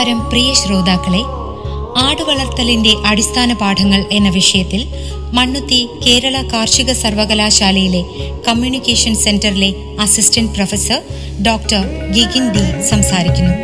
നമസ്കാരം പ്രിയ ശ്രോതാക്കളെ. ആടുവളർത്തലിന്റെ അടിസ്ഥാന പാഠങ്ങൾ എന്ന വിഷയത്തിൽ മണ്ണുത്തി കേരള കാർഷിക സർവകലാശാലയിലെ കമ്മ്യൂണിക്കേഷൻ സെന്ററിലെ assistant professor doctor Gigin D സംസാരിക്കുന്നു.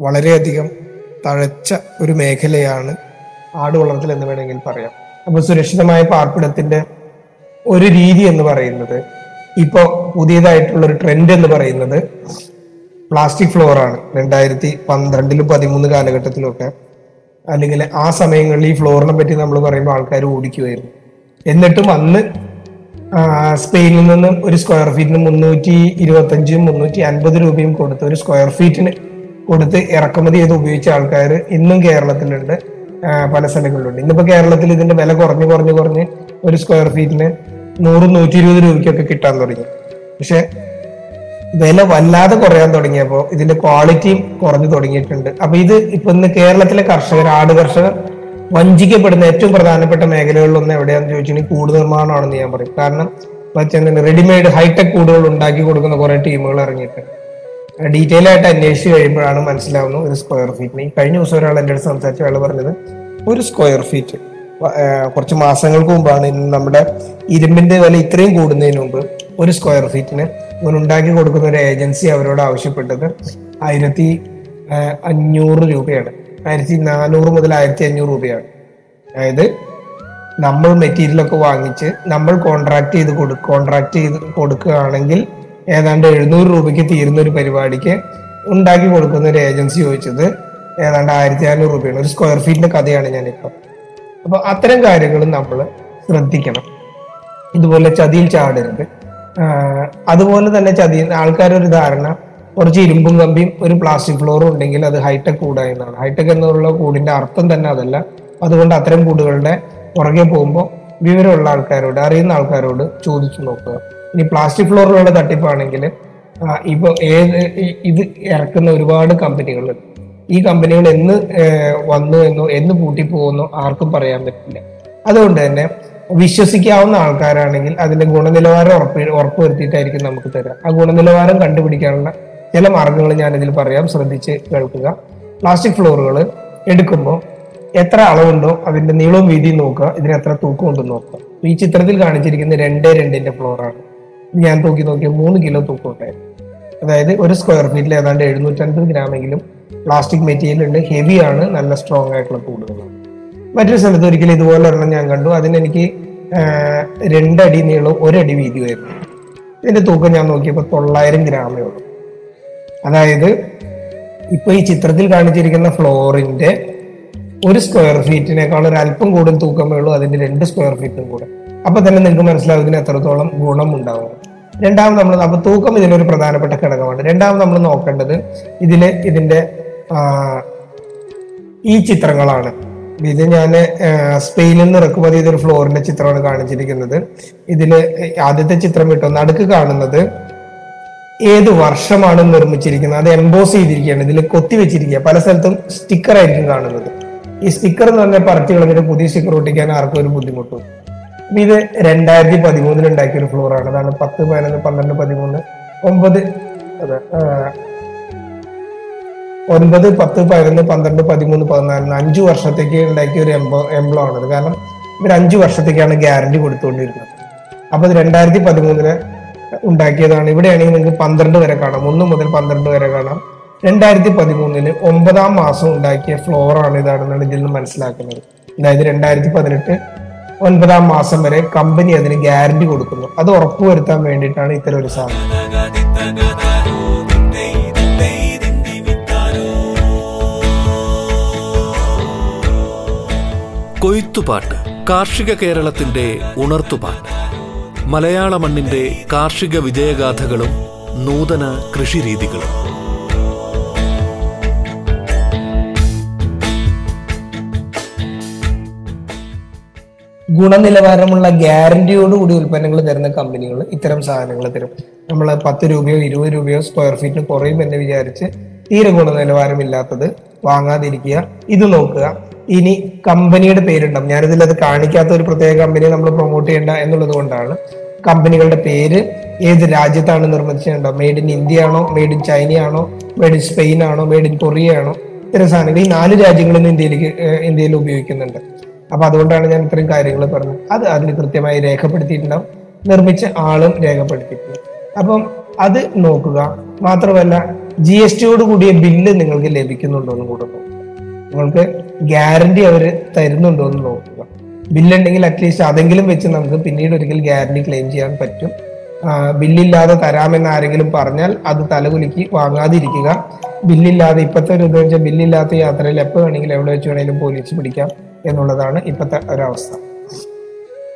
വളരെയധികം തഴച്ച ഒരു മേഖലയാണ് ആട് വളർത്തൽ എന്ന് വേണമെങ്കിൽ പറയാം. അപ്പൊ സുരക്ഷിതമായ പാർപ്പിടത്തിന്റെ ഒരു രീതി എന്ന് പറയുന്നത് ഇപ്പോ പുതിയതായിട്ടുള്ള ഒരു ട്രെൻഡ് എന്ന് പറയുന്നത് പ്ലാസ്റ്റിക് ഫ്ലോർ ആണ്. രണ്ടായിരത്തി പന്ത്രണ്ടിലും പതിമൂന്ന് കാലഘട്ടത്തിലൊക്കെ അല്ലെങ്കിൽ ആ സമയങ്ങളിൽ ഈ ഫ്ലോറിനെ പറ്റി നമ്മൾ പറയുമ്പോൾ ആൾക്കാർ ഓടിക്കുമായിരുന്നു എന്നിട്ടും അന്ന് സ്പെയിനിൽ നിന്നും ഒരു സ്ക്വയർ ഫീറ്റിന് മുന്നൂറ്റി ഇരുപത്തഞ്ചും മുന്നൂറ്റി അൻപത് രൂപയും കൊടുത്ത് ഒരു സ്ക്വയർ ഫീറ്റിന് കൊടുത്ത് ഇറക്കുമതി ചെയ്ത് ഉപയോഗിച്ച ആൾക്കാർ ഇന്നും കേരളത്തിലുണ്ട്. പല സ്ഥലങ്ങളിലുണ്ട്. ഇന്നിപ്പോ കേരളത്തിൽ ഇതിന്റെ വില കുറഞ്ഞ് കുറഞ്ഞ് കുറഞ്ഞ് ഒരു സ്ക്വയർ ഫീറ്റിന് നൂറ് നൂറ്റി ഇരുപത് രൂപയ്ക്കൊക്കെ കിട്ടാൻ തുടങ്ങി. പക്ഷെ വില വല്ലാതെ കുറയാൻ തുടങ്ങിയപ്പോൾ ഇതിന്റെ ക്വാളിറ്റിയും കുറഞ്ഞു തുടങ്ങിയിട്ടുണ്ട്. അപ്പൊ ഇത് ഇപ്പൊ ഇന്ന് കേരളത്തിലെ കർഷകർ ആട് കർഷകർ വഞ്ചിക്കപ്പെടുന്ന ഏറ്റവും പ്രധാനപ്പെട്ട മേഖലകളിലൊന്ന് എവിടെയാണെന്ന് ചോദിച്ചിട്ടുണ്ടെങ്കിൽ കൂട് നിർമ്മാണമാണെന്ന് ഞാൻ പറയും. കാരണം റെഡിമെയ്ഡ് ഹൈടെക് കൂടുകൾ ഉണ്ടാക്കി കൊടുക്കുന്ന കുറെ ടീമുകൾ ഇറങ്ങിയിട്ടുണ്ട്. ഡീറ്റെയിൽ ആയിട്ട് അന്വേഷിച്ച് കഴിയുമ്പോഴാണ് മനസ്സിലാവുന്നത് ഒരു സ്ക്വയർ ഫീറ്റിന് കഴിഞ്ഞ ദിവസം ഒരാൾ എന്റെ അടുത്ത് സംസാരിച്ച ആൾ പറഞ്ഞത് ഒരു സ്ക്വയർ ഫീറ്റ് കുറച്ച് മാസങ്ങൾക്ക് മുമ്പാണ് ഇന്ന് നമ്മുടെ ഇരുമ്പിന്റെ വില ഇത്രയും കൂടുന്നതിന് മുമ്പ് ഒരു സ്ക്വയർ ഫീറ്റിന് ഉണ്ടാക്കി കൊടുക്കുന്ന ഒരു ഏജൻസി അവരോട് ആവശ്യപ്പെട്ടത് ആയിരത്തി അഞ്ഞൂറ് രൂപയാണ്. ആയിരത്തി നാനൂറ് മുതൽ ആയിരത്തി അഞ്ഞൂറ് രൂപയാണ്. അതായത് നമ്മൾ മെറ്റീരിയൽ ഒക്കെ വാങ്ങിച്ച് നമ്മൾ കോൺട്രാക്ട് ചെയ്ത് കൊടു കോൺട്രാക്ട് ചെയ്ത് കൊടുക്കുകയാണെങ്കിൽ ഏതാണ്ട് എഴുന്നൂറ് രൂപയ്ക്ക് തീരുന്ന ഒരു പരിപാടിക്ക് ഉണ്ടാക്കി കൊടുക്കുന്ന ഒരു ഏജൻസി ചോദിച്ചത് ഏതാണ്ട് ആയിരത്തി അറുന്നൂറ് രൂപയാണ്. ഒരു സ്ക്വയർ ഫീറ്റിന്റെ കഥയാണ് ഞാനിപ്പോൾ അപ്പൊ അത്തരം കാര്യങ്ങൾ നമ്മൾ ശ്രദ്ധിക്കണം. ഇതുപോലെ ചതിയിൽ ചാടരുത്. അതുപോലെ തന്നെ ചതി ആൾക്കാരൊരു ധാരണ കുറച്ച് ഇരുമ്പും കമ്പിയും ഒരു പ്ലാസ്റ്റിക് ഫ്ലോറും ഉണ്ടെങ്കിൽ അത് ഹൈടെക് കൂടാ എന്നാണ്. ഹൈടെക് എന്നുള്ള കൂടിന്റെ അർത്ഥം തന്നെ അതല്ല. അതുകൊണ്ട് അത്തരം കൂടുകളുടെ പുറകെ പോകുമ്പോൾ വിവരമുള്ള ആൾക്കാരോട് അറിയുന്ന ആൾക്കാരോട് ചോദിച്ചു നോക്കുക. ഇനി പ്ലാസ്റ്റിക് ഫ്ലോറിലുള്ള തട്ടിപ്പാണെങ്കിൽ ഇപ്പൊ ഏത് ഇത് ഇറക്കുന്ന ഒരുപാട് കമ്പനികൾ ഈ കമ്പനികൾ എന്ന് വന്നു എന്നോ എന്ന് പൂട്ടിപ്പോകുന്നോ ആർക്കും പറയാൻ പറ്റില്ല. അതുകൊണ്ട് തന്നെ വിശ്വസിക്കാവുന്ന ആൾക്കാരാണെങ്കിൽ അതിന്റെ ഗുണനിലവാരം ഉറപ്പ് ഉറപ്പുവരുത്തിയിട്ടായിരിക്കും നമുക്ക് തരാം. ആ ഗുണനിലവാരം കണ്ടുപിടിക്കാനുള്ള ചില മാർഗങ്ങൾ ഞാൻ ഇതിൽ പറയാം. ശ്രദ്ധിച്ച് കേൾക്കുക. പ്ലാസ്റ്റിക് ഫ്ലോറുകൾ എടുക്കുമ്പോൾ എത്ര അളവുണ്ടോ അതിന്റെ നീളവും വീതിയും നോക്കുക. ഇതിന് എത്ര തൂക്കം ഉണ്ടെന്ന് നോക്കുക. ഈ ചിത്രത്തിൽ കാണിച്ചിരിക്കുന്ന രണ്ടേ രണ്ടിന്റെ ഫ്ലോറാണ് ഞാൻ തൂക്കി നോക്കിയ മൂന്ന് കിലോ തൂക്കം ഉണ്ടായിരുന്നു അതായത് ഒരു സ്ക്വയർ ഫീറ്റിൽ ഏതാണ്ട് എഴുന്നൂറ്റൻപത് ഗ്രാമെങ്കിലും പ്ലാസ്റ്റിക് മെറ്റീരിയൽ ഉണ്ട്. ഹെവി ആണ്. നല്ല സ്ട്രോങ് ആയിട്ടുള്ള കൂടുകളാണ്. മറ്റൊരു സ്ഥലത്ത് ഒരിക്കലും ഇതുപോലെ ഒരെണ്ണം ഞാൻ കണ്ടു. അതിനെനിക്ക് രണ്ടടി നീളവും ഒരടി വീതിയുമായിരുന്നു ഇതിന്റെ തൂക്കം ഞാൻ നോക്കിയപ്പോൾ തൊള്ളായിരം ഗ്രാമേ ഉള്ളൂ. അതായത് ഇപ്പൊ ഈ ചിത്രത്തിൽ കാണിച്ചിരിക്കുന്ന ഫ്ലോറിന്റെ ഒരു സ്ക്വയർ ഫീറ്റിനേക്കാൾ ഒരു അല്പം കൂടുതൽ തൂക്കമേ ഉള്ളൂ. അതിന്റെ രണ്ട് സ്ക്വയർ ഫീറ്റും കൂടെ. അപ്പൊ തന്നെ നിങ്ങൾക്ക് മനസ്സിലാവും ഇതിന് എത്രത്തോളം രണ്ടാമത് നമ്മൾ അപ്പൊ തൂക്കം ഇതിലൊരു പ്രധാനപ്പെട്ട ഘടകമാണ്. രണ്ടാമത് നമ്മൾ നോക്കേണ്ടത് ഇതിൽ ഇതിന്റെ ഈ ചിത്രങ്ങളാണ്. ഇത് ഞാൻ സ്പെയിനിൽ നിന്ന് ഇറക്കുമതി ചെയ്തൊരു ഫ്ലോറിന്റെ ചിത്രമാണ് കാണിച്ചിരിക്കുന്നത്. ഇതിൽ ആദ്യത്തെ ചിത്രം ഇട്ടു നടുക്ക് കാണുന്നത് ഏത് വർഷമാണ് നിർമ്മിച്ചിരിക്കുന്നത്? അത് എംബോസ് ചെയ്തിരിക്കുകയാണ്. ഇതിൽ കൊത്തി വെച്ചിരിക്കുക പല സ്ഥലത്തും സ്റ്റിക്കർ ആയിരിക്കും കാണുന്നത്. ഈ സ്റ്റിക്കർ എന്ന് പറഞ്ഞാൽ പറിച്ചു കളഞ്ഞിട്ട് പുതിയ സ്റ്റിക്കർ ഒട്ടിക്കാൻ ആർക്കും ഒരു ബുദ്ധിമുട്ടും അപ്പൊ ഇത് രണ്ടായിരത്തി പതിമൂന്നിൽ ഉണ്ടാക്കിയ ഒരു ഫ്ലോർ ആണ്. അതാണ് പത്ത് പതിനൊന്ന് പന്ത്രണ്ട് പതിമൂന്ന് ഒമ്പത് ഒൻപത് പത്ത് പതിനൊന്ന് പന്ത്രണ്ട് പതിമൂന്ന് പതിനാല് അഞ്ചു വർഷത്തേക്ക് ഉണ്ടാക്കിയ ഒരു എംബോ എംബ്ലോ ആണത് കാരണം ഇവർ അഞ്ചു വർഷത്തേക്കാണ് ഗ്യാരണ്ടി കൊടുത്തുകൊണ്ടിരുന്നത്. അപ്പൊ രണ്ടായിരത്തി പതിമൂന്നിന് ഉണ്ടാക്കിയതാണ്. ഇവിടെയാണെങ്കിൽ നിങ്ങൾക്ക് പന്ത്രണ്ട് വരെ കാണാം. ഒന്ന് മുതൽ പന്ത്രണ്ട് വരെ കാണാം. രണ്ടായിരത്തി പതിമൂന്നിൽ ഒമ്പതാം മാസം ഉണ്ടാക്കിയ ഫ്ലോറാണ് ഇതാണെന്നാണ് ഇതിൽ നിന്ന് മനസ്സിലാക്കുന്നത്. അതായത് രണ്ടായിരത്തി പതിനെട്ട് ഒൻപതാം മാസം വരെ കമ്പനി അതിന് ഗ്യാരണ്ടി കൊടുക്കുന്നു. അത് ഉറപ്പുവരുത്താൻ വേണ്ടിയിട്ടാണ് ഇത്തരം ഒരു സാധനം. കൊയ്ത്തുപാട്ട് കാർഷിക കേരളത്തിന്റെ ഉണർത്തുപാട്ട്. മലയാള മണ്ണിന്റെ കാർഷിക വിജയഗാഥകളും നൂതന കൃഷിരീതികളും. ഗുണനിലവാരമുള്ള ഗ്യാരണ്ടിയോടുകൂടി ഉൽപ്പന്നങ്ങൾ തരുന്ന കമ്പനികൾ ഇത്തരം സാധനങ്ങൾ തരും. നമ്മൾ പത്ത് രൂപയോ ഇരുപത് രൂപയോ സ്ക്വയർ ഫീറ്റിന് കുറയും എന്ന് വിചാരിച്ച് തീരെ ഗുണനിലവാരമില്ലാത്തത് വാങ്ങാതിരിക്കുക. ഇത് നോക്കുക. ഇനി കമ്പനിയുടെ പേരുണ്ടാവും. ഞാനിതിൽ അത് കാണിക്കാത്ത ഒരു പ്രത്യേക കമ്പനിയെ നമ്മൾ പ്രൊമോട്ട് ചെയ്യേണ്ട എന്നുള്ളത് കൊണ്ടാണ്. കമ്പനികളുടെ പേര് ഏത് രാജ്യത്താണ് നിർമ്മിച്ചിട്ടുണ്ടാവും മെയ്ഡ് ഇൻ ഇന്ത്യ ആണോ? മെയ്ഡ് ഇൻ ചൈന ആണോ? മെയ്ഡ് ഇൻ സ്പെയിൻ ആണോ? മെയ്ഡ് ഇൻ കൊറിയ ആണോ? ഇത്തരം സാധനങ്ങൾ ഈ നാല് രാജ്യങ്ങളിൽ നിന്ന് ഇന്ത്യയിലേക്ക് ഇന്ത്യയിൽ ഉപയോഗിക്കുന്നുണ്ട്. അപ്പൊ അതുകൊണ്ടാണ് ഞാൻ ഇത്രയും കാര്യങ്ങൾ പറഞ്ഞത്. അത് അതിൽ കൃത്യമായി രേഖപ്പെടുത്തിയിട്ടുണ്ടാവും. നിർമ്മിച്ച ആളും രേഖപ്പെടുത്തിയിട്ടുണ്ട്. അപ്പം അത് നോക്കുക. മാത്രമല്ല ജി എസ് ടിയോട് കൂടിയ ബില്ല് നിങ്ങൾക്ക് ലഭിക്കുന്നുണ്ടോ എന്ന് കൂടെ നോക്കുക. നിങ്ങൾക്ക് ഗ്യാരണ്ടി അവർ തരുന്നുണ്ടോ എന്ന് നോക്കുക. ബില്ലുണ്ടെങ്കിൽ അറ്റ്ലീസ്റ്റ് അതെങ്കിലും വെച്ച് നമുക്ക് പിന്നീട് ഒരിക്കൽ ഗ്യാരണ്ടി ക്ലെയിം ചെയ്യാൻ പറ്റും. ബില്ലില്ലാതെ തരാമെന്ന് ആരെങ്കിലും പറഞ്ഞാൽ അത് തലകുലുക്കി വാങ്ങാതിരിക്കുക. ബില്ലില്ലാതെ ഇപ്പോഴത്തെ ഒരു ഇത് വെച്ചാൽ ബില്ലില്ലാത്ത യാത്രയിൽ എപ്പോൾ വേണമെങ്കിലും എവിടെ വെച്ച് വേണമെങ്കിലും പോലീസ് പിടിക്കാം എന്നുള്ളതാണ് ഇപ്പോഴത്തെ ഒരവസ്ഥ.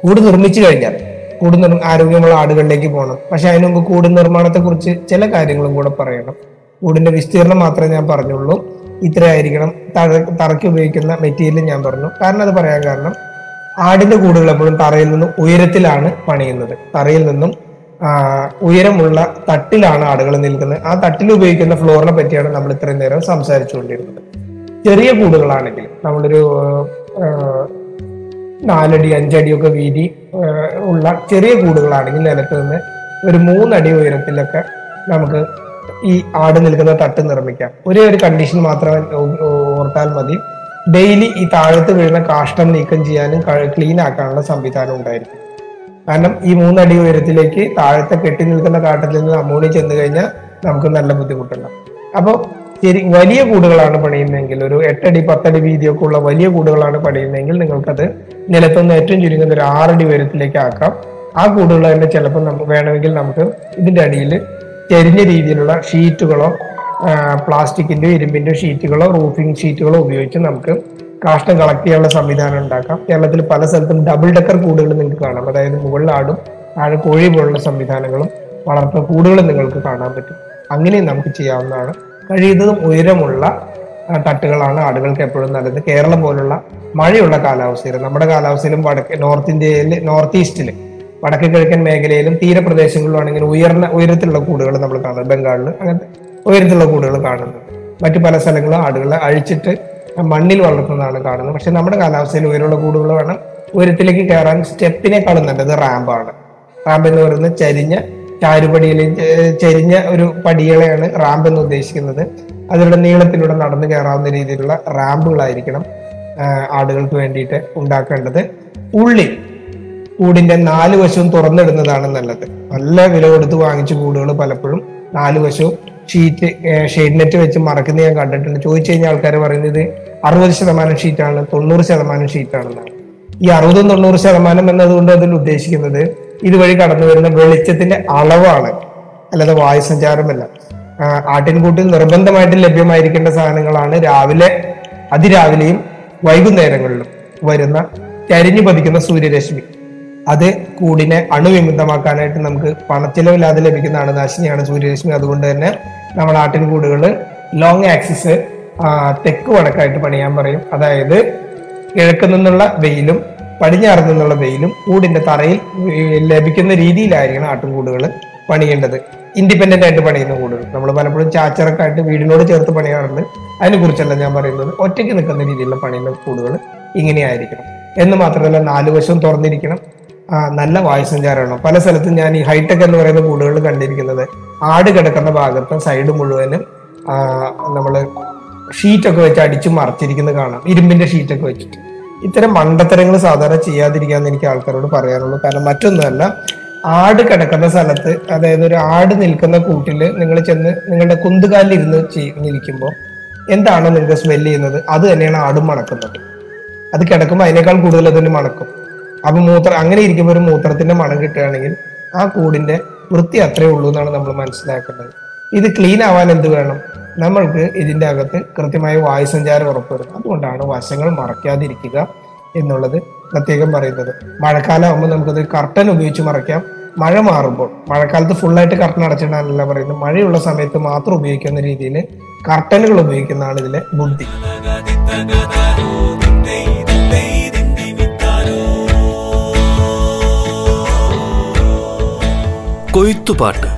കൂട് നിർമ്മിച്ചു കഴിഞ്ഞാൽ കൂട് നിർ ആരോഗ്യമുള്ള ആടുകളിലേക്ക് പോകണം. പക്ഷെ അതിനു മുമ്പ് കൂട് നിർമ്മാണത്തെക്കുറിച്ച് ചില കാര്യങ്ങളും കൂടെ പറയണം. കൂടിന്റെ വിസ്തീർണം മാത്രമേ ഞാൻ പറഞ്ഞുള്ളൂ. ഇത്രയായിരിക്കണം. തറ തറയ്ക്ക് ഉപയോഗിക്കുന്ന മെറ്റീരിയൽ ഞാൻ പറഞ്ഞു. കാരണം അത് പറയാൻ കാരണം ആടിന്റെ കൂടുകൾ എപ്പോഴും തറയിൽ നിന്നും ഉയരത്തിലാണ് പണിയുന്നത്. തറയിൽ നിന്നും ഉയരമുള്ള തട്ടിലാണ് ആടുകൾ നിൽക്കുന്നത്. ആ തട്ടിൽ ഉപയോഗിക്കുന്ന ഫ്ലോറിനെ പറ്റിയാണ് നമ്മൾ ഇത്രയും നേരം സംസാരിച്ചുകൊണ്ടിരുന്നത്. ചെറിയ കൂടുകളാണെങ്കിൽ നമ്മളൊരു നാലടി അഞ്ചടിയൊക്കെ വീതി ഉള്ള ചെറിയ കൂടുകളാണെങ്കിൽ നിലത്ത് നിന്ന് ഒരു മൂന്നടി ഉയരത്തിലൊക്കെ നമുക്ക് ഈ ആട് നിൽക്കുന്ന തട്ട് നിർമ്മിക്കാം. ഒരേ ഒരു കണ്ടീഷൻ മാത്രം ഓർത്താൽ മതി. ഡെയിലി ഈ താഴത്ത് വീഴുന്ന കാഷ്ടം നീക്കം ചെയ്യാനും ക്ലീൻ ആക്കാനുള്ള സംവിധാനം ഉണ്ടായിരിക്കും. കാരണം ഈ മൂന്നടി ഉയരത്തിലേക്ക് താഴത്തെ കെട്ടി നിൽക്കുന്ന കാട്ടത്തിൽ നിന്ന് അമോണി ചെന്ന് കഴിഞ്ഞാൽ നമുക്ക് നല്ല ബുദ്ധിമുട്ടുണ്ടാവും. അപ്പോൾ ശരി വലിയ കൂടുകളാണ് പണിയുന്നതെങ്കിൽ ഒരു എട്ടടി പത്തടി വീതിയൊക്കെ ഉള്ള വലിയ കൂടുകളാണ് പണിയുന്നതെങ്കിൽ നിങ്ങൾക്കത് നിലത്തുനിന്ന് ഏറ്റവും ചുരുങ്ങുന്ന ഒരു ആറടി ഉയരത്തിലേക്ക് ആക്കാം. ആ കൂടുകൾ തന്നെ ചിലപ്പോൾ നമുക്ക് വേണമെങ്കിൽ നമുക്ക് ഇതിന്റെ അടിയിൽ ചെരിഞ്ഞ രീതിയിലുള്ള ഷീറ്റുകളോ പ്ലാസ്റ്റിക്കിന്റെ ഇരുമ്പിന്റെയോ ഷീറ്റുകളോ റൂഫിംഗ് ഷീറ്റുകളോ ഉപയോഗിച്ച് നമുക്ക് കാഷ്ടം കളക്ട് ചെയ്യാനുള്ള സംവിധാനം ഉണ്ടാക്കാം. കേരളത്തിൽ പല സ്ഥലത്തും ഡബിൾ ഡെക്കർ കൂടുകൾ നിങ്ങൾക്ക് കാണാം. അതായത് മുകളിലാടും താഴെ കോഴി പോലുള്ള സംവിധാനങ്ങളും വളർത്ത കൂടുകളും നിങ്ങൾക്ക് കാണാൻ പറ്റും. അങ്ങനെ നമുക്ക് ചെയ്യാവുന്നതാണ്. കഴിയുന്നതും ഉയരമുള്ള തട്ടുകളാണ് ആടുകൾക്ക് എപ്പോഴും നല്ലത്. കേരളം പോലുള്ള മഴയുള്ള കാലാവസ്ഥയിൽ നമ്മുടെ കാലാവസ്ഥയിലും വടക്ക് നോർത്ത് ഇന്ത്യയിൽ നോർത്ത് ഈസ്റ്റിൽ വടക്ക് കിഴക്കൻ മേഖലയിലും തീരപ്രദേശങ്ങളിലും ഇങ്ങനെ ഉയർന്ന ഉയരത്തിലുള്ള കൂടുകൾ നമ്മൾ കാണുന്നത്. ബംഗാളിൽ അങ്ങനത്തെ ഉയരത്തിലുള്ള കൂടുകൾ കാണുന്നത്. മറ്റു പല സ്ഥലങ്ങളും ആടുകളെ അഴിച്ചിട്ട് മണ്ണിൽ വളർത്തുന്നതാണ് കാണുന്നത്. പക്ഷെ നമ്മുടെ കാലാവസ്ഥയിൽ ഉയരമുള്ള കൂടുകൾ വേണം. ഉയരത്തിലേക്ക് കയറാൻ സ്റ്റെപ്പിനെക്കാളും നല്ലത് റാമ്പാണ്. റാമ്പ് എന്ന് പറയുന്നത് ചരിഞ്ഞ ചാരുപടിയിൽ ചരിഞ്ഞ ഒരു പടികളെയാണ് റാമ്പ് എന്ന് ഉദ്ദേശിക്കുന്നത്. അതിലൂടെ നീളത്തിലൂടെ നടന്നു കയറാവുന്ന രീതിയിലുള്ള റാമ്പുകളായിരിക്കണം ആടുകൾക്ക് വേണ്ടിയിട്ട് ഉണ്ടാക്കേണ്ടത്. ഉള്ളി കൂടിന്റെ നാല് വശവും തുറന്നിടുന്നതാണ് നല്ലത്. നല്ല വില കൊടുത്ത് വാങ്ങിച്ച കൂടുകൾ പലപ്പോഴും നാല് വശവും ഷീറ്റ് ഷെയ്ഡ് നെറ്റ് വെച്ച് മറക്കുന്നത് ഞാൻ കണ്ടിട്ടുണ്ട്. ചോദിച്ചു കഴിഞ്ഞാൽ ആൾക്കാർ പറയുന്നത് അറുപത് ശതമാനം ഷീറ്റാണ് തൊണ്ണൂറ് ശതമാനം ഷീറ്റാണെന്നാണ്. ഈ അറുപതും തൊണ്ണൂറ് ശതമാനം എന്നതുകൊണ്ട് അതിൽ ഉദ്ദേശിക്കുന്നത് ഇതുവഴി കടന്നു വരുന്ന വെളിച്ചത്തിന്റെ അളവാണ് അല്ലാതെ വായുസഞ്ചാരമല്ല. സഞ്ചാരമല്ല ആട്ടിൻകൂട്ടിൽ നിർബന്ധമായിട്ട് ലഭ്യമായിരിക്കേണ്ട സാധനങ്ങളാണ് രാവിലെ അതിരാവിലെയും വൈകുന്നേരങ്ങളിലും വരുന്ന കരിഞ്ഞു പതിക്കുന്ന സൂര്യരശ്മി. അത് കൂടിനെ അണുവിമുക്തമാക്കാനായിട്ട് നമുക്ക് പണച്ചിലവില്ലാതെ ലഭിക്കുന്ന അണുനാശിനിയാണ് സൂര്യരശ്മി. അതുകൊണ്ട് തന്നെ നമ്മൾ ആട്ടിൻകൂടുകൾ ലോങ് ആക്സിസ് തെക്ക് വടക്കായിട്ട് പണിയാൻ പറയും. അതായത് കിഴക്ക് നിന്നുള്ള വെയിലും പടിഞ്ഞാറ് നിന്നുള്ള വെയിലും കൂടിന്റെ തറയിൽ ലഭിക്കുന്ന രീതിയിലായിരിക്കണം ആട്ടുംകൂടുകൾ പണിയേണ്ടത്. ഇൻഡിപെൻഡന്റ് ആയിട്ട് പണിയുന്ന കൂടുകൾ. നമ്മൾ പലപ്പോഴും ചാച്ചറൊക്കെ ആയിട്ട് വീടിനോട് ചേർത്ത് പണിയാറുണ്ട്. അതിനെക്കുറിച്ചല്ല ഞാൻ പറയുന്നത്. ഒറ്റയ്ക്ക് നിൽക്കുന്ന രീതിയിലുള്ള പണിയുന്ന കൂടുകൾ ഇങ്ങനെയായിരിക്കണം എന്ന് മാത്രമല്ല നാല് വശവും തുറന്നിരിക്കണം. നല്ല വായുസഞ്ചാരമാണ് പല സ്ഥലത്തും ഞാൻ ഈ ഹൈടെക് എന്ന് പറയുന്ന കൂടുകൾ കണ്ടിരിക്കുന്നത്. ആട് കിടക്കുന്ന ഭാഗത്ത് സൈഡ് മുഴുവനും ആ, നമ്മൾ ഷീറ്റൊക്കെ വെച്ച് അടിച്ചു മറച്ചിരിക്കുന്നത് കാണാം. ഇരുമ്പിന്റെ ഷീറ്റൊക്കെ വെച്ചിട്ട്. ഇത്തരം മണ്ടത്തരങ്ങൾ സാധാരണ ചെയ്യാതിരിക്കാന്ന് എനിക്ക് ആൾക്കാരോട് പറയാനുള്ളൂ. കാരണം മറ്റൊന്നുമല്ല ആട് കിടക്കുന്ന സ്ഥലത്ത് അതായത് ഒരു ആട് നിൽക്കുന്ന കൂട്ടിൽ നിങ്ങൾ ചെന്ന് നിങ്ങളുടെ കുന്തുകാലിൽ ഇരുന്ന് നിൽക്കുമ്പോൾ എന്താണോ നിങ്ങൾക്ക് സ്മെൽ ചെയ്യുന്നത്? അത് തന്നെയാണ് ആടും മണക്കുന്നത്. അത് കിടക്കുമ്പോൾ അതിനേക്കാൾ കൂടുതൽ അതിന് മണക്കും. അപ്പം മൂത്ര അങ്ങനെ ഇരിക്കുമ്പോൾ ഒരു മൂത്രത്തിന്റെ മണം കിട്ടുകയാണെങ്കിൽ ആ കൂടിന്റെ വൃത്തി അത്രേ ഉള്ളൂ എന്നാണ് നമ്മൾ മനസ്സിലാക്കേണ്ടത് ഇത് ക്ലീൻ ആവാൻ എന്ത് വേണം? നമ്മൾക്ക് ഇതിന്റെ അകത്ത് കൃത്യമായ വായുസഞ്ചാരം ഉറപ്പുവരുന്നത് അതുകൊണ്ടാണ് വശങ്ങൾ മറയ്ക്കാതിരിക്കുക എന്നുള്ളത് പ്രത്യേകം പറയുന്നത്. മഴക്കാലമാകുമ്പോൾ നമുക്കത് കർട്ടൻ ഉപയോഗിച്ച് മറയ്ക്കാം. മഴ മാറുമ്പോൾ മഴക്കാലത്ത് ഫുള്ളായിട്ട് കർട്ടൻ അടച്ചിടാനല്ല പറയുന്നത്. മഴയുള്ള സമയത്ത് മാത്രം ഉപയോഗിക്കുന്ന രീതിയിൽ കർട്ടനുകൾ ഉപയോഗിക്കുന്നതാണ് ഇതിലെ ബുദ്ധി. കൊയ്ത്തുപാട്ട്.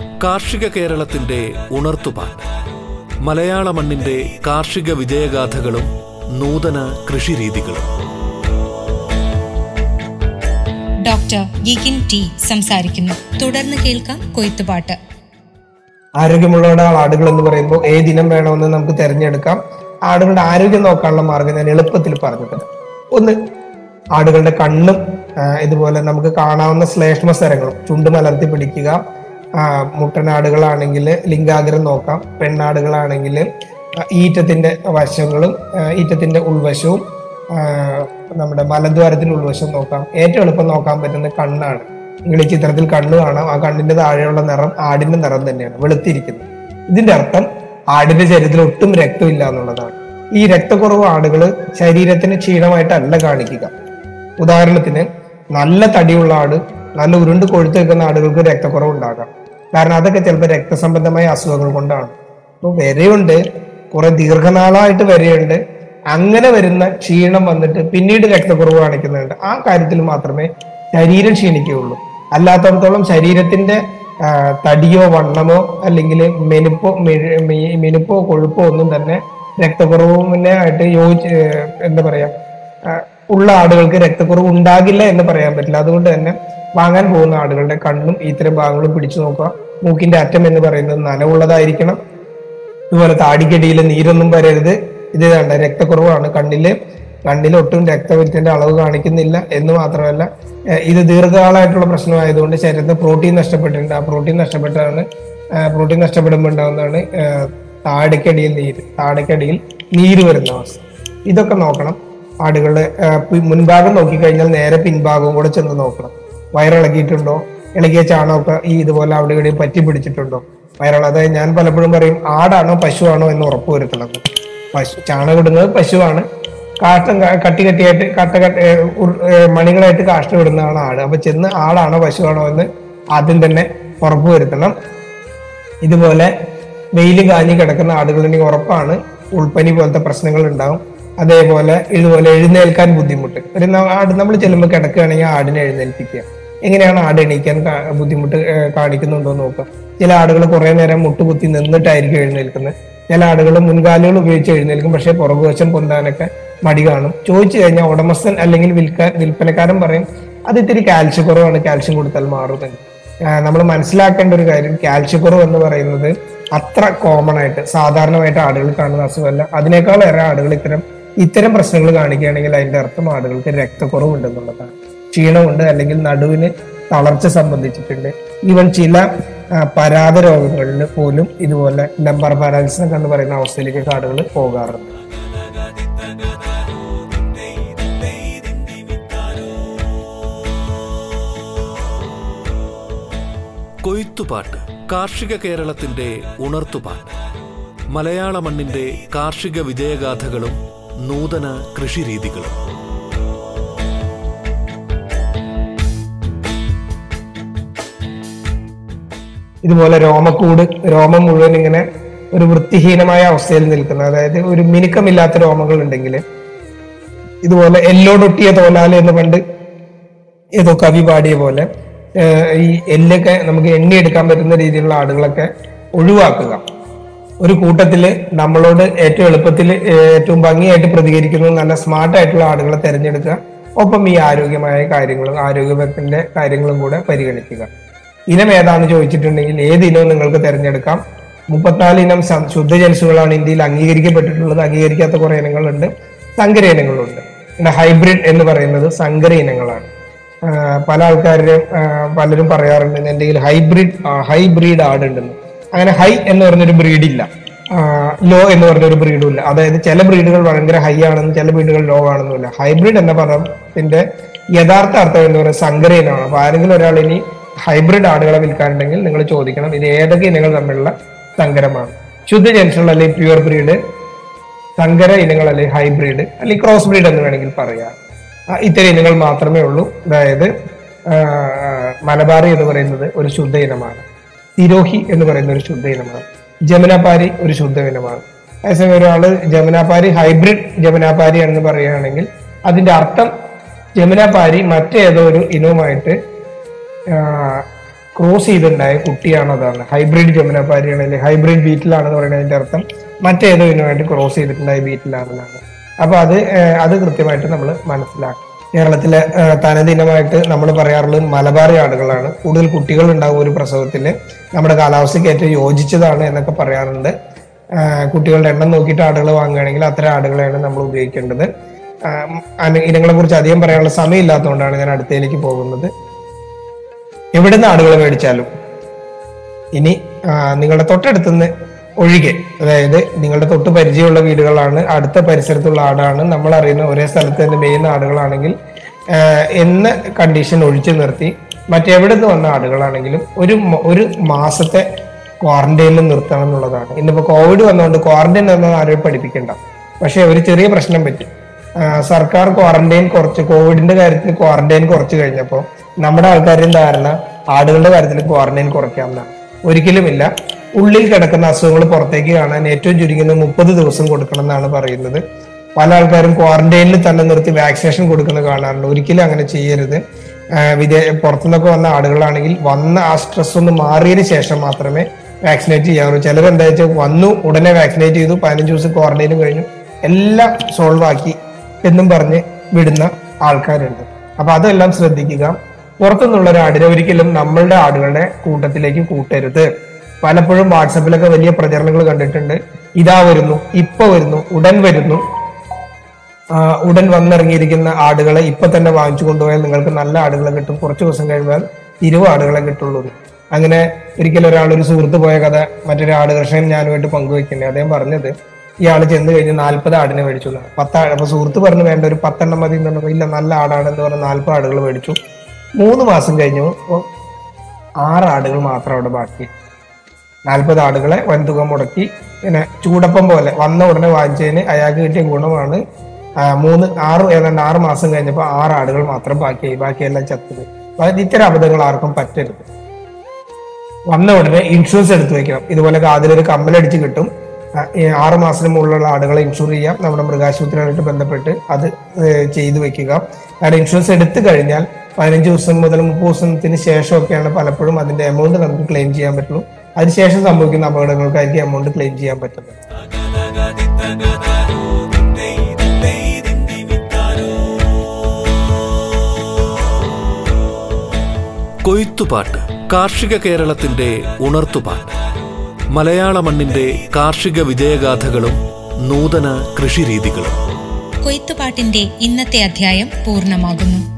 കാർഷിക കേരളത്തിന്റെ ഉണർത്തുപാട്ട്. മലയാള മണ്ണിന്റെ കാർഷിക വിജയഗാഥകളും നൂതന കൃഷിരീതികളും. ഡോക്ടർ ഗിഗിൻ ടി സംസാരിക്കുന്നു. തുടർന്ന് കേൾക്കാം കൊയ്ത്തുപാട്ട് ആരോഗ്യമുള്ള ആടുകൾ എന്ന് പറയുമ്പോൾ ഏതിനം വേണമെന്ന് നമുക്ക് തിരഞ്ഞെടുക്കാം. ആടുകളുടെ ആരോഗ്യം നോക്കാനുള്ള മാർഗം ഞാൻ എളുപ്പത്തിൽ പറഞ്ഞു തരാം. ഒന്ന് ആടുകളുടെ കണ്ണും ഇതുപോലെ നമുക്ക് കാണാവുന്ന ശ്ലേഷ്മ സ്ഥലങ്ങളും ചുണ്ട് മലർത്തി പിടിക്കുക. മുട്ടനാടുകളാണെങ്കിൽ ലിംഗാഗ്രം നോക്കാം. പെണ്ണാടുകളാണെങ്കിൽ ഈറ്റത്തിന്റെ വശങ്ങളും ഈറ്റത്തിന്റെ ഉൾവശവും നമ്മുടെ മലദ്വാരത്തിന്റെ ഉൾവശവും നോക്കാം. ഏറ്റവും എളുപ്പം നോക്കാൻ പറ്റുന്ന കണ്ണാണ്. നിങ്ങൾ ഈ ചിത്രത്തിൽ കണ്ണ് കാണാം. ആ കണ്ണിന്റെ താഴെയുള്ള നിറം ആടിന്റെ നിറം തന്നെയാണ് വെളുത്തിരിക്കുന്നത്. ഇതിന്റെ അർത്ഥം ആടിന്റെ ശരീരത്തിൽ ഒട്ടും രക്തമില്ല എന്നുള്ളതാണ്. ഈ രക്തക്കുറവ് ആടുകൾ ശരീരത്തിന് ക്ഷീണമായിട്ടല്ല കാണിക്കുക. ഉദാഹരണത്തിന് നല്ല തടിയുള്ള ആട് നല്ല ഉരുണ്ട് കൊഴുത്ത് വെക്കുന്ന ആടുകൾക്ക് രക്തക്കുറവ് ഉണ്ടാകാം കാരണം അതൊക്കെ ചിലപ്പോൾ രക്തസംബന്ധമായ അസുഖങ്ങൾ കൊണ്ടാണ്. അപ്പോൾ വരെയുണ്ട്. കുറെ ദീർഘനാളായിട്ട് വരെയുണ്ട്. അങ്ങനെ വരുന്ന ക്ഷീണം വന്നിട്ട് പിന്നീട് രക്തക്കുറവ് കാണിക്കുന്നുണ്ട്. ആ കാര്യത്തിൽ മാത്രമേ ശരീരം ക്ഷീണിക്കുകയുള്ളൂ. അല്ലാത്തടത്തോളം ശരീരത്തിന്റെ തടിയോ വണ്ണമോ അല്ലെങ്കിൽ മെനുപ്പോ മെനുപ്പോ കൊഴുപ്പോ ഒന്നും തന്നെ രക്തക്കുറവിനെ ആയിട്ട് യോജി എന്താ പറയാ ഉള്ള ആടുകൾക്ക് രക്തക്കുറവ് ഉണ്ടാകില്ല എന്ന് പറയാൻ പറ്റില്ല. അതുകൊണ്ട് തന്നെ വാങ്ങാൻ പോകുന്ന ആടുകളുടെ കണ്ണും ഇത്തരം ഭാഗങ്ങളും പിടിച്ചു നോക്കുക. മൂക്കിന്റെ അറ്റം എന്ന് പറയുന്നത് നനവുള്ളതായിരിക്കണം. ഇതുപോലെ താടിക്കടിയിൽ നീരൊന്നും വരരുത്. ഇത് വേണ്ട രക്തക്കുറവാണ്. കണ്ണിൽ കണ്ണിൽ ഒട്ടും രക്തവൃത്തിന്റെ അളവ് കാണിക്കുന്നില്ല എന്ന് മാത്രമല്ല ഇത് ദീർഘകാലമായിട്ടുള്ള പ്രശ്നമായതുകൊണ്ട് ശരീരത്തിന് പ്രോട്ടീൻ നഷ്ടപ്പെട്ടിട്ടുണ്ട്. ആ പ്രോട്ടീൻ നഷ്ടപ്പെട്ടാണ് പ്രോട്ടീൻ നഷ്ടപ്പെടുമ്പോൾ ഉണ്ടാകുന്നതാണ് താടിക്കടിയിൽ നീര് താടിക്കടിയിൽ നീര് വരുന്ന അവസ്ഥ. ഇതൊക്കെ നോക്കണം. ആടുകളുടെ മുൻഭാഗം നോക്കിക്കഴിഞ്ഞാൽ നേരെ പിൻഭാഗവും കൂടെ ചെന്ന് നോക്കണം. വയറിളകിയിട്ടുണ്ടോ? ഇളകിയ ചാണകമൊക്കെ ഈ ഇതുപോലെ അവിടെ ഇവിടെയും പറ്റി പിടിച്ചിട്ടുണ്ടോ? വയറിള അതായത് ഞാൻ പലപ്പോഴും പറയും ആടാണോ പശുവാണോ? എന്ന് ഉറപ്പ് വരുത്തുള്ളത് പശു ചാണകം ഇടുന്നത് പശുവാണ്. കാഷ്ടം കട്ടി കട്ടിയായിട്ട് കട്ട കട്ട മണികളായിട്ട് കാഷ്ടം ഇടുന്നതാണ് ആട്. അപ്പൊ ചെന്ന് ആടാണോ പശുവാണോ? എന്ന് ആദ്യം തന്നെ ഉറപ്പ് വരുത്തണം. ഇതുപോലെ വെയിൽ കാഞ്ഞി കിടക്കുന്ന ആടുകളുണ്ടെങ്കിൽ ഉറപ്പാണ്. ഉൾപ്പനി പോലത്തെ പ്രശ്നങ്ങൾ ഉണ്ടാവും. അതേപോലെ ഇതുപോലെ എഴുന്നേൽക്കാൻ ബുദ്ധിമുട്ട്. ഒരു ആട് നമ്മൾ ചെല്ലുമ്പോൾ കിടക്കുകയാണെങ്കിൽ ആടിനെ എഴുന്നേൽപ്പിക്കുക. എങ്ങനെയാണ് ആട് എണീക്കാൻ ബുദ്ധിമുട്ട് കാണിക്കുന്നുണ്ടോ എന്ന് നോക്കാം. ചില ആടുകൾ കുറെ നേരം മുട്ടുകുത്തി നിന്നിട്ടായിരിക്കും എഴുന്നേൽക്കുന്നത്. ചില ആടുകൾ മുൻകാലുകൾ ഉപയോഗിച്ച് എഴുന്നേൽക്കും പക്ഷേ പുറകുവശം പൊന്താനൊക്കെ മടി കാണും. ചോദിച്ചു കഴിഞ്ഞാൽ ഉടമസ്ഥൻ അല്ലെങ്കിൽ വിൽക്ക വിൽപ്പനക്കാരൻ പറയും അത് ഇത്തിരി കാൽഷ്യം കുറവാണ് കാൽഷ്യം കൊടുത്താൽ മാറുന്നത് നമ്മൾ മനസ്സിലാക്കേണ്ട ഒരു കാര്യം കാൽഷ്യക്കുറവ് എന്ന് പറയുന്നത് അത്ര കോമൺ ആയിട്ട് സാധാരണമായിട്ട് ആടുകൾ കാണുന്ന അസുഖമല്ല. അതിനേക്കാൾ ഏറെ ആടുകൾ ഇത്തരം ഇത്തരം പ്രശ്നങ്ങൾ കാണിക്കുകയാണെങ്കിൽ അതിന്റെ അർത്ഥം ആടുകൾക്ക് രക്തക്കുറവ് ക്ഷീണമുണ്ട് അല്ലെങ്കിൽ നടുവിന് തളർച്ച സംബന്ധിച്ചിട്ടുണ്ട്. ഈവൻ ചില പരാത രോഗങ്ങളിൽ പോലും ഇതുപോലെ ലംബർ പാരാലിസിസ് എന്ന് പറയുന്ന അവസ്ഥയിലേക്ക് കാടുകൾ പോകാറുണ്ട്. കൊയ്ത്തുപാട്ട് കാർഷിക കേരളത്തിന്റെ ഉണർത്തുപാട്ട്. മലയാള മണ്ണിന്റെ കാർഷിക വിജയഗാഥകളും നൂതന കൃഷിരീതികളും. ഇതുപോലെ രോമക്കൂട് രോമം മുഴുവൻ ഇങ്ങനെ ഒരു വൃത്തിഹീനമായ അവസ്ഥയിൽ നിൽക്കുന്നത്. അതായത് ഒരു മിനുക്കമില്ലാത്ത രോമങ്ങൾ ഉണ്ടെങ്കിൽ ഇതുപോലെ എല്ലോടൊട്ടിയ തോലാല എന്ന് പണ്ട് ഏതോ കവി പാടിയ പോലെ ഈ എല്ലൊക്കെ നമുക്ക് എണ്ണിയെടുക്കാൻ പറ്റുന്ന രീതിയിലുള്ള ആടുകളൊക്കെ ഒഴിവാക്കുക. ഒരു കൂട്ടത്തിൽ നമ്മളോട് ഏറ്റവും എളുപ്പത്തിൽ ഏറ്റവും ഭംഗിയായിട്ട് പ്രതികരിക്കുന്ന നല്ല സ്മാർട്ടായിട്ടുള്ള ആടുകളെ തിരഞ്ഞെടുക്കുക. ഒപ്പം ഈ ആരോഗ്യമായ കാര്യങ്ങളും ആരോഗ്യത്തിന്റെ കാര്യങ്ങളും കൂടെ പരിഗണിക്കുക. ഇനം ഏതാണെന്ന് ചോദിച്ചിട്ടുണ്ടെങ്കിൽ ഏത് ഇനവും നിങ്ങൾക്ക് തിരഞ്ഞെടുക്കാം. മുപ്പത്തിനാല് ഇനം സം- ശുദ്ധജൻസുകളാണ് ഇന്ത്യയിൽ അംഗീകരിക്കപ്പെട്ടിട്ടുള്ളത്. അംഗീകരിക്കാത്ത കുറെ ഇനങ്ങളുണ്ട്. സങ്കര ഇനങ്ങളുണ്ട്. പിന്നെ ഹൈബ്രിഡ് എന്ന് പറയുന്നത് സങ്കര ഇനങ്ങളാണ്. പല ആൾക്കാരും പലരും പറയാറുണ്ട് എന്റെ കയ്യിൽ ഹൈബ്രിഡ് ഹൈബ്രീഡ് ആടുണ്ടെന്ന് അങ്ങനെ ഹൈ എന്ന് പറഞ്ഞൊരു ബ്രീഡ് ഇല്ല. ലോ എന്ന് പറഞ്ഞൊരു ബ്രീഡും ഇല്ല. അതായത് ചില ബ്രീഡുകൾ ഭയങ്കര ഹൈ ആണെന്നും ചില ബ്രീഡുകൾ ലോ ആണെന്നും ഇല്ല. ഹൈബ്രിഡ് എന്ന പദത്തിന്റെ യഥാർത്ഥ അർത്ഥം എന്ന് പറയുന്നത് സങ്കര ഇനമാണ്. അപ്പൊ ആരെങ്കിലും ഒരാൾ ഇനി ഹൈബ്രിഡ് ആടുകളെ വിൽക്കാനുണ്ടെങ്കിൽ നിങ്ങൾ ചോദിക്കണം ഇത് ഏതൊക്കെ ഇനങ്ങൾ തമ്മിലുള്ള സങ്കരമാണ്. ശുദ്ധ ജനിച്ചുള്ള അല്ലെങ്കിൽ പ്യുവർ ബ്രീഡ് സങ്കര ഇനങ്ങൾ അല്ലെങ്കിൽ ഹൈബ്രിഡ് അല്ലെങ്കിൽ ക്രോസ് ബ്രീഡ് എന്ന് വേണമെങ്കിൽ പറയാം. ഇത്തരം ഇനങ്ങൾ മാത്രമേ ഉള്ളൂ. അതായത് മലബാറി എന്ന് പറയുന്നത് ഒരു ശുദ്ധ ഇനമാണ്. തിരോഹി എന്ന് പറയുന്ന ഒരു ശുദ്ധ ഇനമാണ്. ജമുനാപാരി ഒരു ശുദ്ധ ഇനമാണ്. അതേസമയം ഒരാൾ ജമുനാപാരി ഹൈബ്രിഡ് ജമുനാപാരി എന്ന് പറയുകയാണെങ്കിൽ അതിന്റെ അർത്ഥം ജമുനാപാരി മറ്റേതോ ഒരു ഇനവുമായിട്ട് ക്രോസ് ചെയ്തിട്ടുണ്ടായ കുട്ടിയാണ് അതാണ്. ഹൈബ്രിഡ് ജമുനപ്പാരിയാണ് അല്ലെങ്കിൽ ഹൈബ്രിഡ് ബീറ്റിലാണെന്ന് പറയുന്നതിന്റെ അർത്ഥം. മറ്റേതോ ഇനമായിട്ട് ക്രോസ് ചെയ്തിട്ടുണ്ടായ ബീറ്റിലാണെന്നാണ് അപ്പൊ അത് അത് കൃത്യമായിട്ട് നമ്മൾ മനസ്സിലാക്കും കേരളത്തിലെ തനദിനമായിട്ട് നമ്മൾ പറയാറുള്ളത് മലബാറി ആടുകളാണ്. കൂടുതൽ കുട്ടികൾ ഉണ്ടാകും ഒരു പ്രസവത്തിൽ നമ്മുടെ കാലാവസ്ഥയ്ക്ക് ഏറ്റവും യോജിച്ചതാണ് എന്നൊക്കെ പറയാറുണ്ട്. കുട്ടികളുടെ എണ്ണം നോക്കിയിട്ട് ആടുകൾ വാങ്ങുകയാണെങ്കിൽ അത്തരം ആടുകളെയാണ് നമ്മൾ ഉപയോഗിക്കേണ്ടത്. ഇനങ്ങളെ കുറിച്ച് അധികം പറയാനുള്ള സമയമില്ലാത്തതുകൊണ്ടാണ് ഞാൻ അടുത്തയിലേക്ക് പോകുന്നത്. എവിടെ നിന്ന് ആടുകളെ മേടിച്ചാലും. ഇനി നിങ്ങളുടെ തൊട്ടടുത്തുനിന്ന് ഒഴികെ അതായത് നിങ്ങളുടെ തൊട്ട് പരിചയമുള്ള വീടുകളാണ് അടുത്ത പരിസരത്തുള്ള ആടാണ് നമ്മൾ അറിയുന്ന ഒരേ സ്ഥലത്ത് തന്നെ മേയുന്ന ആടുകളാണെങ്കിൽ എന്ന കണ്ടീഷൻ ഒഴിച്ചു നിർത്തി മറ്റെവിടെ നിന്ന് വന്ന ആടുകളാണെങ്കിലും ഒരു ഒരു മാസത്തെ ക്വാറന്റൈനിൽ നിർത്തണം എന്നുള്ളതാണ്. ഇന്നിപ്പോൾ കോവിഡ് വന്നുകൊണ്ട് ക്വാറന്റൈൻ എന്നത് ആരെയും പഠിപ്പിക്കണ്ട. പക്ഷേ ഒരു ചെറിയ പ്രശ്നം പറ്റി. സർക്കാർ ക്വാറന്റൈൻ കുറച്ച് കോവിഡിന്റെ കാര്യത്തിൽ ക്വാറന്റൈൻ കുറച്ച് കഴിഞ്ഞപ്പോൾ നമ്മുടെ ആൾക്കാരുടെ ധാരണ ആടുകളുടെ കാര്യത്തിൽ ക്വാറന്റൈൻ കുറയ്ക്കാമെന്നാണ് ഒരിക്കലുമില്ല. ഉള്ളിൽ കിടക്കുന്ന അസുഖങ്ങൾ പുറത്തേക്ക് കാണാൻ ഏറ്റവും ചുരുങ്ങുന്ന മുപ്പത് ദിവസം കൊടുക്കണം എന്നാണ് പറയുന്നത്. പല ആൾക്കാരും ക്വാറന്റൈനിൽ തന്നെ നിർത്തി വാക്സിനേഷൻ കൊടുക്കുന്നത് കാണാറുണ്ട്. ഒരിക്കലും അങ്ങനെ ചെയ്യരുത്. വിദേ പുറത്തുനിന്നൊക്കെ വന്ന ആടുകളാണെങ്കിൽ വന്ന ആ സ്ട്രെസ് ഒന്ന് മാറിയതിന് ശേഷം മാത്രമേ വാക്സിനേറ്റ് ചെയ്യാറുള്ളൂ ചിലർ എന്താ വെച്ചാൽ വന്നു ഉടനെ വാക്സിനേറ്റ് ചെയ്തു പതിനഞ്ച് ദിവസം ക്വാറന്റൈനും കഴിഞ്ഞു എല്ലാം സോൾവ് ആക്കി എന്നും പറഞ്ഞ് വിടുന്ന ആൾക്കാരുണ്ട്. അപ്പൊ അതെല്ലാം ശ്രദ്ധിക്കുക. പുറത്തുനിന്നുള്ള ഒരു ആടിനെ ഒരിക്കലും നമ്മളുടെ ആടുകളുടെ കൂട്ടത്തിലേക്ക് കൂട്ടരുത്. പലപ്പോഴും വാട്സപ്പിലൊക്കെ വലിയ പ്രചരണങ്ങൾ കണ്ടിട്ടുണ്ട്. ഇതാ വരുന്നു ഇപ്പൊ വരുന്നു ഉടൻ വരുന്നു. ഉടൻ വന്നിറങ്ങിയിരിക്കുന്ന ആടുകളെ ഇപ്പൊ തന്നെ വാങ്ങിച്ചു കൊണ്ടുപോയാൽ നിങ്ങൾക്ക് നല്ല ആടുകളെ കിട്ടും. കുറച്ച് ദിവസം കഴിഞ്ഞാൽ ഇരുപത് ആടുകളെ കിട്ടുള്ളൂ അങ്ങനെ ഒരിക്കലും ഒരാൾ ഒരു സുഹൃത്ത് പോയ കഥ മറ്റൊരു ആട് കർഷകൻ ഞാനുമായിട്ട് പങ്കുവെക്കുന്നത് അദ്ദേഹം പറഞ്ഞത് ഇയാൾ ചെന്ന് കഴിഞ്ഞ് നാൽപ്പത് ആടിനെ മേടിച്ചു പത്താ ആട് അപ്പൊ സുഹൃത്ത് പറഞ്ഞു വേണ്ട ഒരു പത്തെണ്ണം മതി എന്ന് പറഞ്ഞപ്പോൾ ഇല്ല നല്ല ആടാണെന്ന് പറഞ്ഞ് നാൽപ്പത് ആടുകൾ മേടിച്ചു. മൂന്ന് മാസം കഴിഞ്ഞു ആറ് ആടുകൾ മാത്രം അവിടെ ബാക്കി. നാൽപ്പത് ആടുകളെ വൻതുക മുടക്കി പിന്നെ ചൂടപ്പം പോലെ വന്ന ഉടനെ വാങ്ങിച്ചതിന് അയാൾക്ക് കിട്ടിയ ഗുണമാണ് മൂന്ന് ആറ് ഏതാണ്ട് ആറ് മാസം കഴിഞ്ഞപ്പോൾ ആറ് ആടുകൾ മാത്രം ബാക്കിയായി. ബാക്കിയെല്ലാം ചത്തത് ഇത്തരം അബദ്ധങ്ങൾ ആർക്കും പറ്റരുത്. വന്ന ഉടനെ ഇൻഷുറൻസ് എടുത്തു വെക്കണം. ഇതുപോലെ കാതിലൊരു കമ്മലടിച്ച് കിട്ടും. ആറ് മാസത്തിന് മുകളിലുള്ള ആടുകളെ ഇൻഷുർ ചെയ്യാം. നമ്മുടെ മൃഗാശുപത്രിയായിട്ട് ബന്ധപ്പെട്ട് അത് ചെയ്തു വെക്കുക. കാരണം ഇൻഷുറൻസ് എടുത്തു കഴിഞ്ഞാൽ പതിനഞ്ച് ദിവസം മുതൽ മുപ്പത് ദിവസത്തിന് ശേഷമൊക്കെയാണ് പലപ്പോഴും അതിന്റെ എമൗണ്ട് നമുക്ക് ക്ലെയിം ചെയ്യാൻ പറ്റുള്ളൂ. അതിനുശേഷം സംഭവിക്കുന്ന അപകടങ്ങൾക്കായിരിക്കും എമൗണ്ട് ക്ലെയിം ചെയ്യാൻ പറ്റുന്നത്. കൊയ്ത്തുപാട്ട് കാർഷിക കേരളത്തിന്റെ ഉണർത്തുപാട്ട്. മലയാള മണ്ണിന്റെ കാർഷിക വിജയഗാഥകളും നൂതന കൃഷിരീതികളും. കൊയ്ത്തുപാട്ടിന്റെ ഇന്നത്തെ അധ്യായം പൂർണമാകുന്നു.